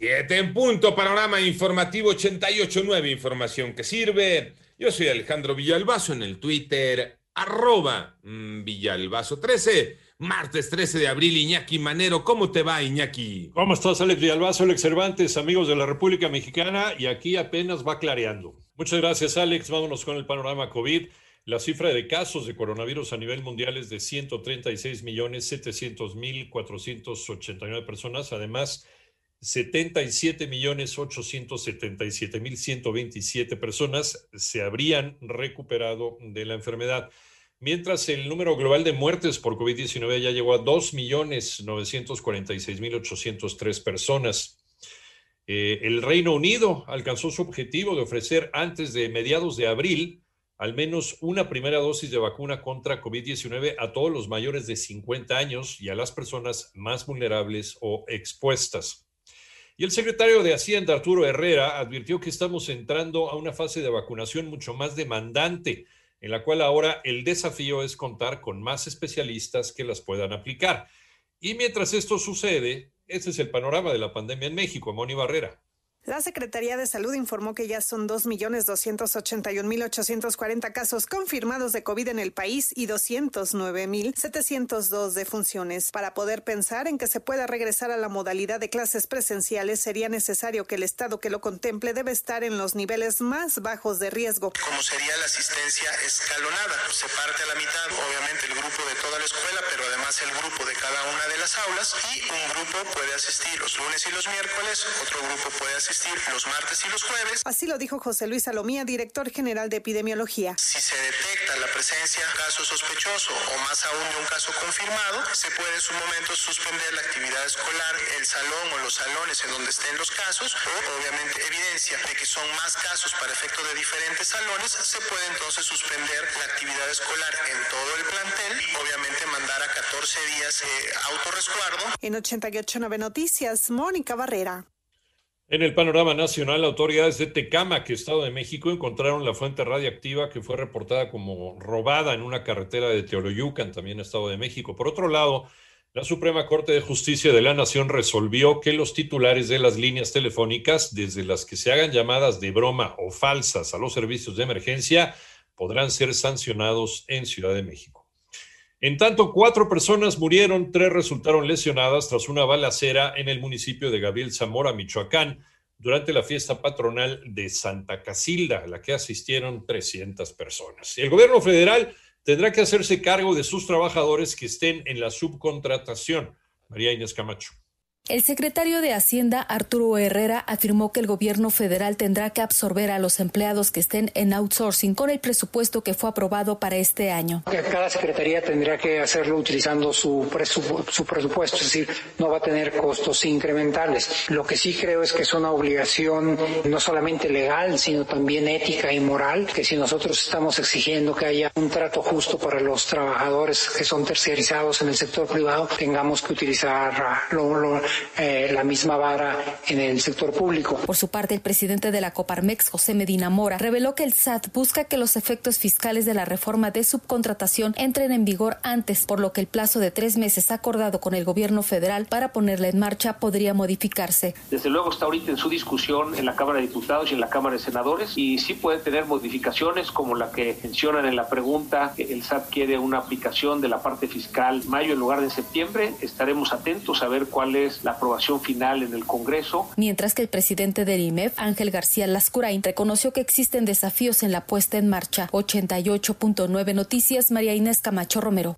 Siete en punto, panorama informativo 88.9, información que sirve. Yo soy Alejandro Villalbazo en el Twitter, arroba mm, Villalbazo13. Martes 13 de abril, Iñaki Manero, ¿cómo te va, Iñaki? ¿Cómo estás, Alex Villalbazo, Alex Cervantes, amigos de la República Mexicana? Y aquí apenas va clareando. Muchas gracias, Alex. Vámonos con el panorama COVID. La cifra de casos de coronavirus a nivel mundial es de 136 millones 700 mil 489 personas. Además, 77 millones 877 mil 127 personas se habrían recuperado de la enfermedad, mientras el número global de muertes por COVID-19 ya llegó a 2 millones 946 mil 803 personas. Eh, el Reino Unido alcanzó su objetivo de ofrecer antes de mediados de abril al menos una primera dosis de vacuna contra COVID-19 a todos los mayores de 50 años y a las personas más vulnerables o expuestas. Y el secretario de Hacienda, Arturo Herrera, advirtió que estamos entrando a una fase de vacunación mucho más demandante, en la cual ahora el desafío es contar con más especialistas que las puedan aplicar. Y mientras esto sucede, ese es el panorama de la pandemia en México, Moni Barrera. La Secretaría de Salud informó que ya son 2.281.840 casos confirmados de COVID en el país y 209.702 defunciones. Para poder pensar en que se pueda regresar a la modalidad de clases presenciales, sería necesario que el Estado que lo contemple debe estar en los niveles más bajos de riesgo. Como sería la asistencia escalonada, se parte a la mitad, obviamente el grupo de toda la escuela, pero además el grupo de cada una de las aulas y un grupo puede asistir los lunes y los miércoles, otro grupo puede asistir los martes y los jueves. Así lo dijo José Luis Salomía, director general de epidemiología. Si se detecta la presencia de caso sospechoso o más aún de un caso confirmado, se puede en su momento suspender la actividad escolar, el salón o los salones en donde estén los casos, o obviamente evidencia de que son más casos para efecto de diferentes salones, se puede entonces suspender la actividad escolar en todo el plantel y obviamente mandar a 14 días de autorresguardo. En 889 Noticias, Mónica Barrera. En el panorama nacional, autoridades de Tecámac, Estado de México, encontraron la fuente radiactiva que fue reportada como robada en una carretera de Teoroyucan, también Estado de México. Por otro lado, la Suprema Corte de Justicia de la Nación resolvió que los titulares de las líneas telefónicas, desde las que se hagan llamadas de broma o falsas a los servicios de emergencia, podrán ser sancionados en Ciudad de México. En tanto, cuatro personas murieron, tres resultaron lesionadas tras una balacera en el municipio de Gabriel Zamora, Michoacán, durante la fiesta patronal de Santa Casilda, a la que asistieron 300 personas. El gobierno federal tendrá que hacerse cargo de sus trabajadores que estén en la subcontratación. María Inés Camacho. El secretario de Hacienda, Arturo Herrera, afirmó que el gobierno federal tendrá que absorber a los empleados que estén en outsourcing con el presupuesto que fue aprobado para este año. Cada secretaría tendrá que hacerlo utilizando su, su presupuesto, es decir, no va a tener costos incrementales. Lo que sí creo es que es una obligación no solamente legal, sino también ética y moral, que si nosotros estamos exigiendo que haya un trato justo para los trabajadores que son terciarizados en el sector privado, tengamos que utilizar lo, lo eh, la misma vara en el sector público. Por su parte, el presidente de la Coparmex, José Medina Mora, reveló que el SAT busca que los efectos fiscales de la reforma de subcontratación entren en vigor antes, por lo que el plazo de tres meses acordado con el gobierno federal para ponerla en marcha podría modificarse. Desde luego está ahorita en su discusión en la Cámara de Diputados y en la Cámara de Senadores y sí puede tener modificaciones como la que mencionan en la pregunta, que el SAT quiere una aplicación de la parte fiscal mayo en lugar de septiembre. Estaremos atentos a ver cuál es la aprobación final en el Congreso. Mientras que el presidente del IMEF, Ángel García Lascurain, reconoció que existen desafíos en la puesta en marcha. 88.9 Noticias, María Inés Camacho Romero.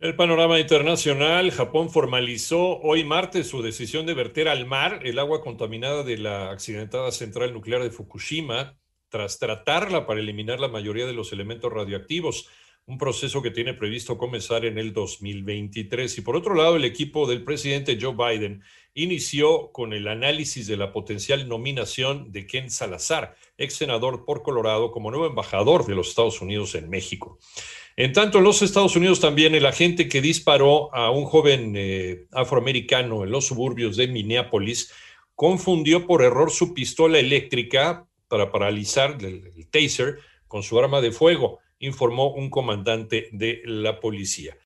El panorama internacional, Japón formalizó hoy martes su decisión de verter al mar el agua contaminada de la accidentada central nuclear de Fukushima tras tratarla para eliminar la mayoría de los elementos radioactivos un proceso que tiene previsto comenzar en el 2023. Y por otro lado, el equipo del presidente Joe Biden inició con el análisis de la potencial nominación de Ken Salazar, ex senador por Colorado, como nuevo embajador de los Estados Unidos en México. En tanto, en los Estados Unidos también el agente que disparó a un joven eh, afroamericano en los suburbios de Minneapolis confundió por error su pistola eléctrica para paralizar el taser con su arma de fuego informó un comandante de la policía.